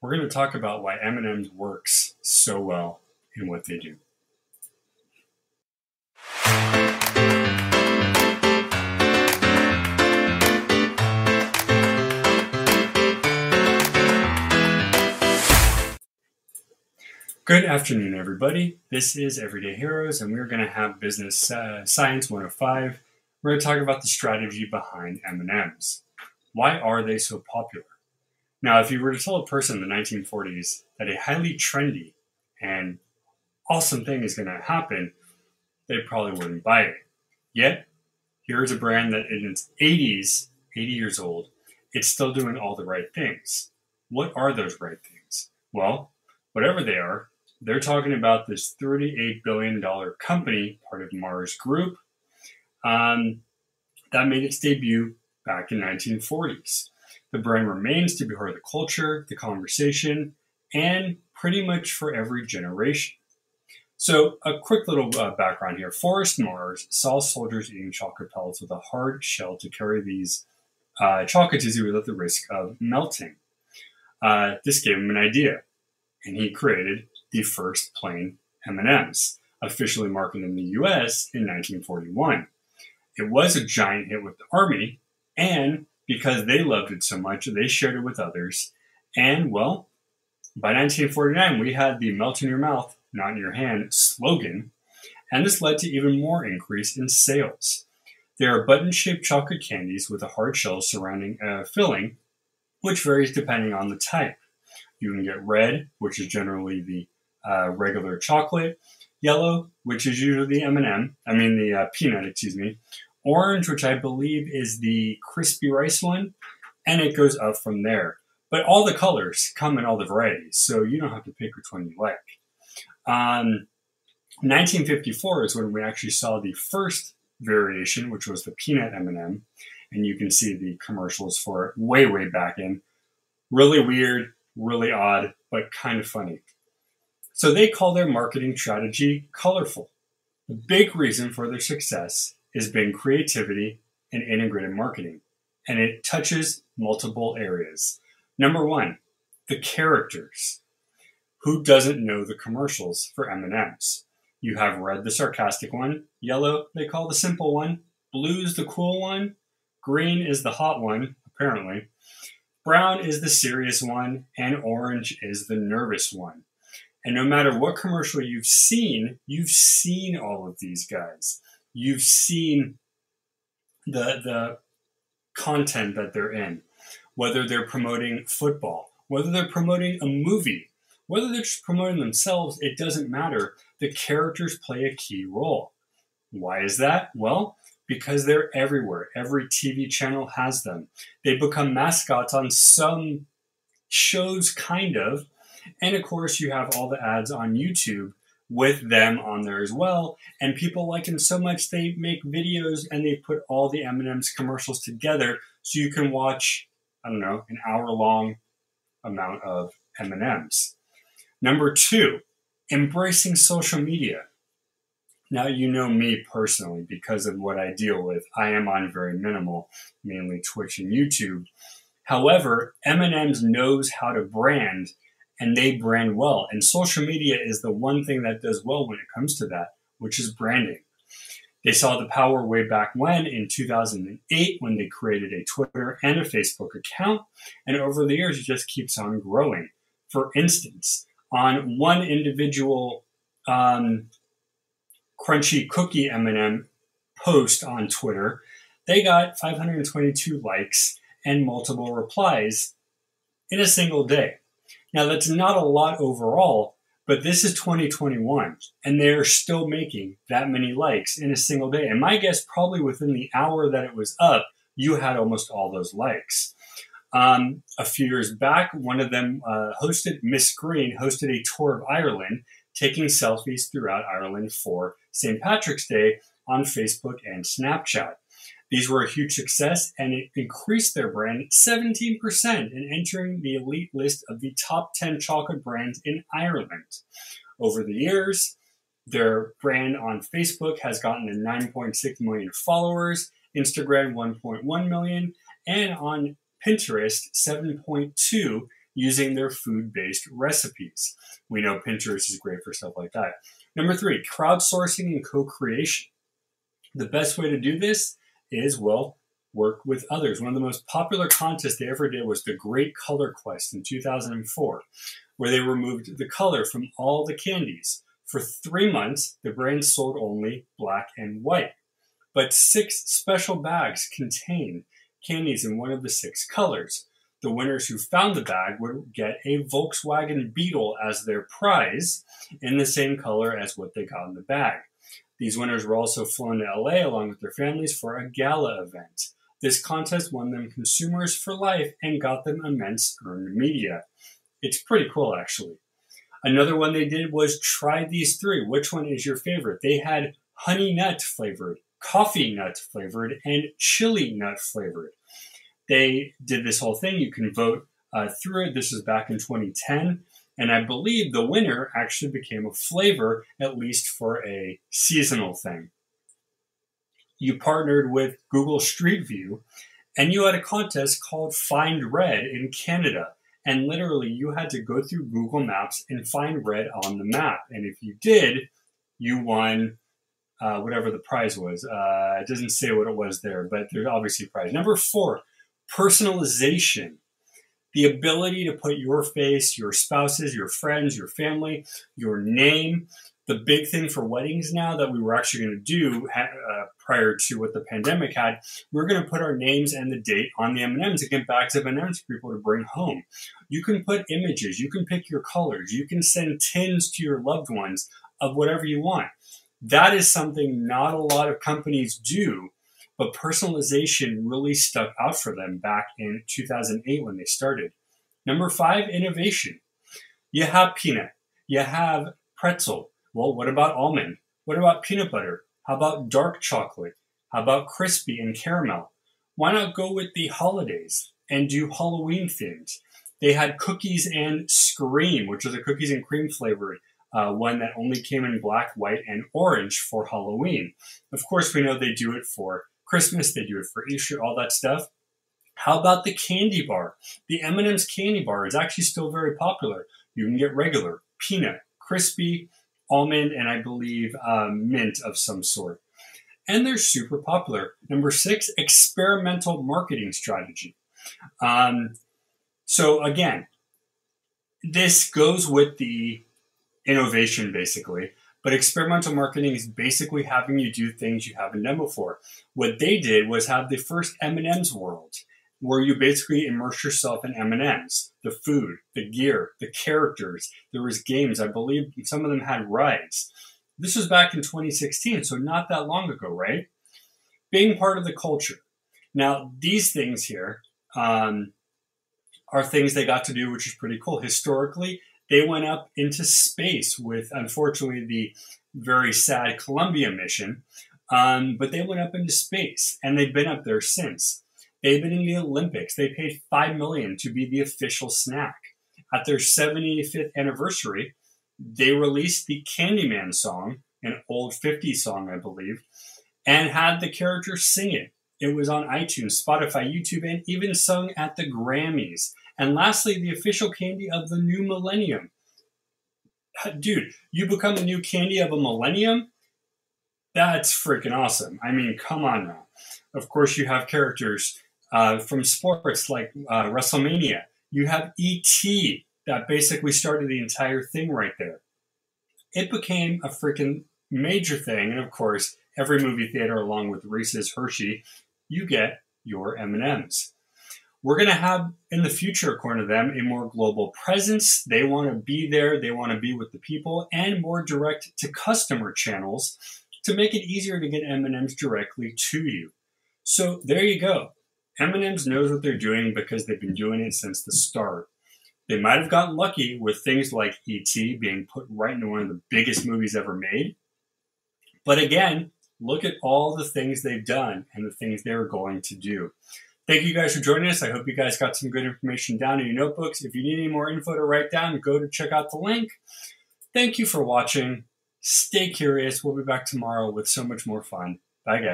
we're going to talk about why M&M's works so well in what they do. Good afternoon, everybody. This is Everyday Heroes, and we're going to have Business uh, Science 105. We're going to talk about the strategy behind M&Ms. Why are they so popular? Now, if you were to tell a person in the 1940s that a highly trendy and awesome thing is going to happen, they probably wouldn't buy it. Yet, here's a brand that in its 80s, 80 years old, it's still doing all the right things. What are those right things? Well, whatever they are, they're talking about this $38 billion company, part of Mars Group, um, that made its debut back in 1940s. The brand remains to be part of the culture, the conversation, and pretty much for every generation. So, a quick little uh, background here. Forrest Mars saw soldiers eating chocolate pellets with a hard shell to carry these uh, chocolate tizzy without the risk of melting. Uh, this gave him an idea, and he created the first plain M&Ms, officially marketed in the U.S. in 1941. It was a giant hit with the Army, and because they loved it so much, they shared it with others. And well, by 1949, we had the melt in your mouth, not in your hand slogan, and this led to even more increase in sales. They are button shaped chocolate candies with a hard shell surrounding a filling, which varies depending on the type. You can get red, which is generally the uh, regular chocolate, yellow, which is usually the M&M, I mean the uh, peanut, excuse me, orange, which I believe is the crispy rice one, and it goes up from there. But all the colors come in all the varieties, so you don't have to pick which one you like. Um, 1954 is when we actually saw the first variation, which was the peanut M&M, and you can see the commercials for it way, way back in. Really weird, really odd, but kind of funny. So they call their marketing strategy colorful. The big reason for their success has been creativity and integrated marketing, and it touches multiple areas. Number one, the characters. Who doesn't know the commercials for M&Ms? You have red, the sarcastic one, yellow, they call the simple one, blue is the cool one, green is the hot one, apparently, brown is the serious one, and orange is the nervous one. And no matter what commercial you've seen, you've seen all of these guys. You've seen the the content that they're in, whether they're promoting football, whether they're promoting a movie, whether they're just promoting themselves, it doesn't matter. The characters play a key role. Why is that? Well, because they're everywhere. Every TV channel has them. They become mascots on some shows, kind of, and of course, you have all the ads on YouTube with them on there as well. And people like them so much they make videos and they put all the M&M's commercials together so you can watch, I don't know, an hour long amount of M&M's. Number two, embracing social media. Now you know me personally because of what I deal with. I am on very minimal, mainly Twitch and YouTube. However, M&M's knows how to brand and they brand well. And social media is the one thing that does well when it comes to that, which is branding. They saw the power way back when in 2008 when they created a Twitter and a Facebook account. And over the years, it just keeps on growing. For instance, on one individual um, crunchy cookie M&M post on Twitter, they got 522 likes and multiple replies in a single day. Now, that's not a lot overall, but this is 2021, and they're still making that many likes in a single day. And my guess, probably within the hour that it was up, you had almost all those likes. Um, a few years back, one of them uh, hosted, Miss Green hosted a tour of Ireland, taking selfies throughout Ireland for St. Patrick's Day on Facebook and Snapchat. These were a huge success and it increased their brand 17% in entering the elite list of the top 10 chocolate brands in Ireland. Over the years, their brand on Facebook has gotten to 9.6 million followers, Instagram 1.1 million, and on Pinterest 7.2 using their food-based recipes. We know Pinterest is great for stuff like that. Number three, crowdsourcing and co-creation. The best way to do this is, well, work with others. One of the most popular contests they ever did was the Great Color Quest in 2004, where they removed the color from all the candies. For three months, the brand sold only black and white, but six special bags contained candies in one of the six colors. The winners who found the bag would get a Volkswagen Beetle as their prize in the same color as what they got in the bag. These winners were also flown to LA along with their families for a gala event. This contest won them consumers for life and got them immense earned media. It's pretty cool, actually. Another one they did was try these three. Which one is your favorite? They had honey nut flavored, coffee nut flavored, and chili nut flavored. They did this whole thing. You can vote uh, through it. This was back in 2010. And I believe the winner actually became a flavor, at least for a seasonal thing. You partnered with Google Street View and you had a contest called Find Red in Canada. And literally, you had to go through Google Maps and find red on the map. And if you did, you won uh, whatever the prize was. Uh, it doesn't say what it was there, but there's obviously a prize. Number four, personalization. The ability to put your face, your spouses, your friends, your family, your name. The big thing for weddings now that we were actually going to do uh, prior to what the pandemic had, we're going to put our names and the date on the M&Ms and get bags of M&Ms for people to bring home. You can put images, you can pick your colors, you can send tins to your loved ones of whatever you want. That is something not a lot of companies do but personalization really stuck out for them back in 2008 when they started. Number five, innovation. You have peanut, you have pretzel. Well, what about almond? What about peanut butter? How about dark chocolate? How about crispy and caramel? Why not go with the holidays and do Halloween things? They had cookies and Scream, which was a cookies and cream flavored uh, one that only came in black, white, and orange for Halloween. Of course, we know they do it for Christmas, they do it for Easter, all that stuff. How about the candy bar? The M&M's candy bar is actually still very popular. You can get regular, peanut, crispy, almond, and I believe um, mint of some sort. And they're super popular. Number six, experimental marketing strategy. Um, so again, this goes with the innovation basically. But experimental marketing is basically having you do things you haven't done before. What they did was have the first M&M's world, where you basically immerse yourself in M&M's, the food, the gear, the characters. There was games. I believe some of them had rides. This was back in 2016, so not that long ago, right? Being part of the culture. Now, these things here um, are things they got to do, which is pretty cool. Historically, they went up into space with, unfortunately, the very sad Columbia mission. Um, but they went up into space, and they've been up there since. They've been in the Olympics. They paid five million to be the official snack. At their 75th anniversary, they released the Candyman song, an old 50s song, I believe, and had the character sing it. It was on iTunes, Spotify, YouTube, and even sung at the Grammys. And lastly, the official candy of the new millennium. Dude, you become the new candy of a millennium? That's freaking awesome. I mean, come on now. Of course, you have characters uh, from sports like uh, WrestleMania. You have E.T. that basically started the entire thing right there. It became a freaking major thing, and of course, every movie theater, along with Reese's Hershey, you get your M&Ms. We're going to have in the future, according to them, a more global presence. They want to be there. They want to be with the people and more direct to customer channels to make it easier to get M&Ms directly to you. So there you go. M&M's knows what they're doing because they've been doing it since the start. They might have gotten lucky with things like E.T. being put right into one of the biggest movies ever made. But again, look at all the things they've done and the things they're going to do. Thank you guys for joining us. I hope you guys got some good information down in your notebooks. If you need any more info to write down, go to check out the link. Thank you for watching. Stay curious. We'll be back tomorrow with so much more fun. Bye, guys.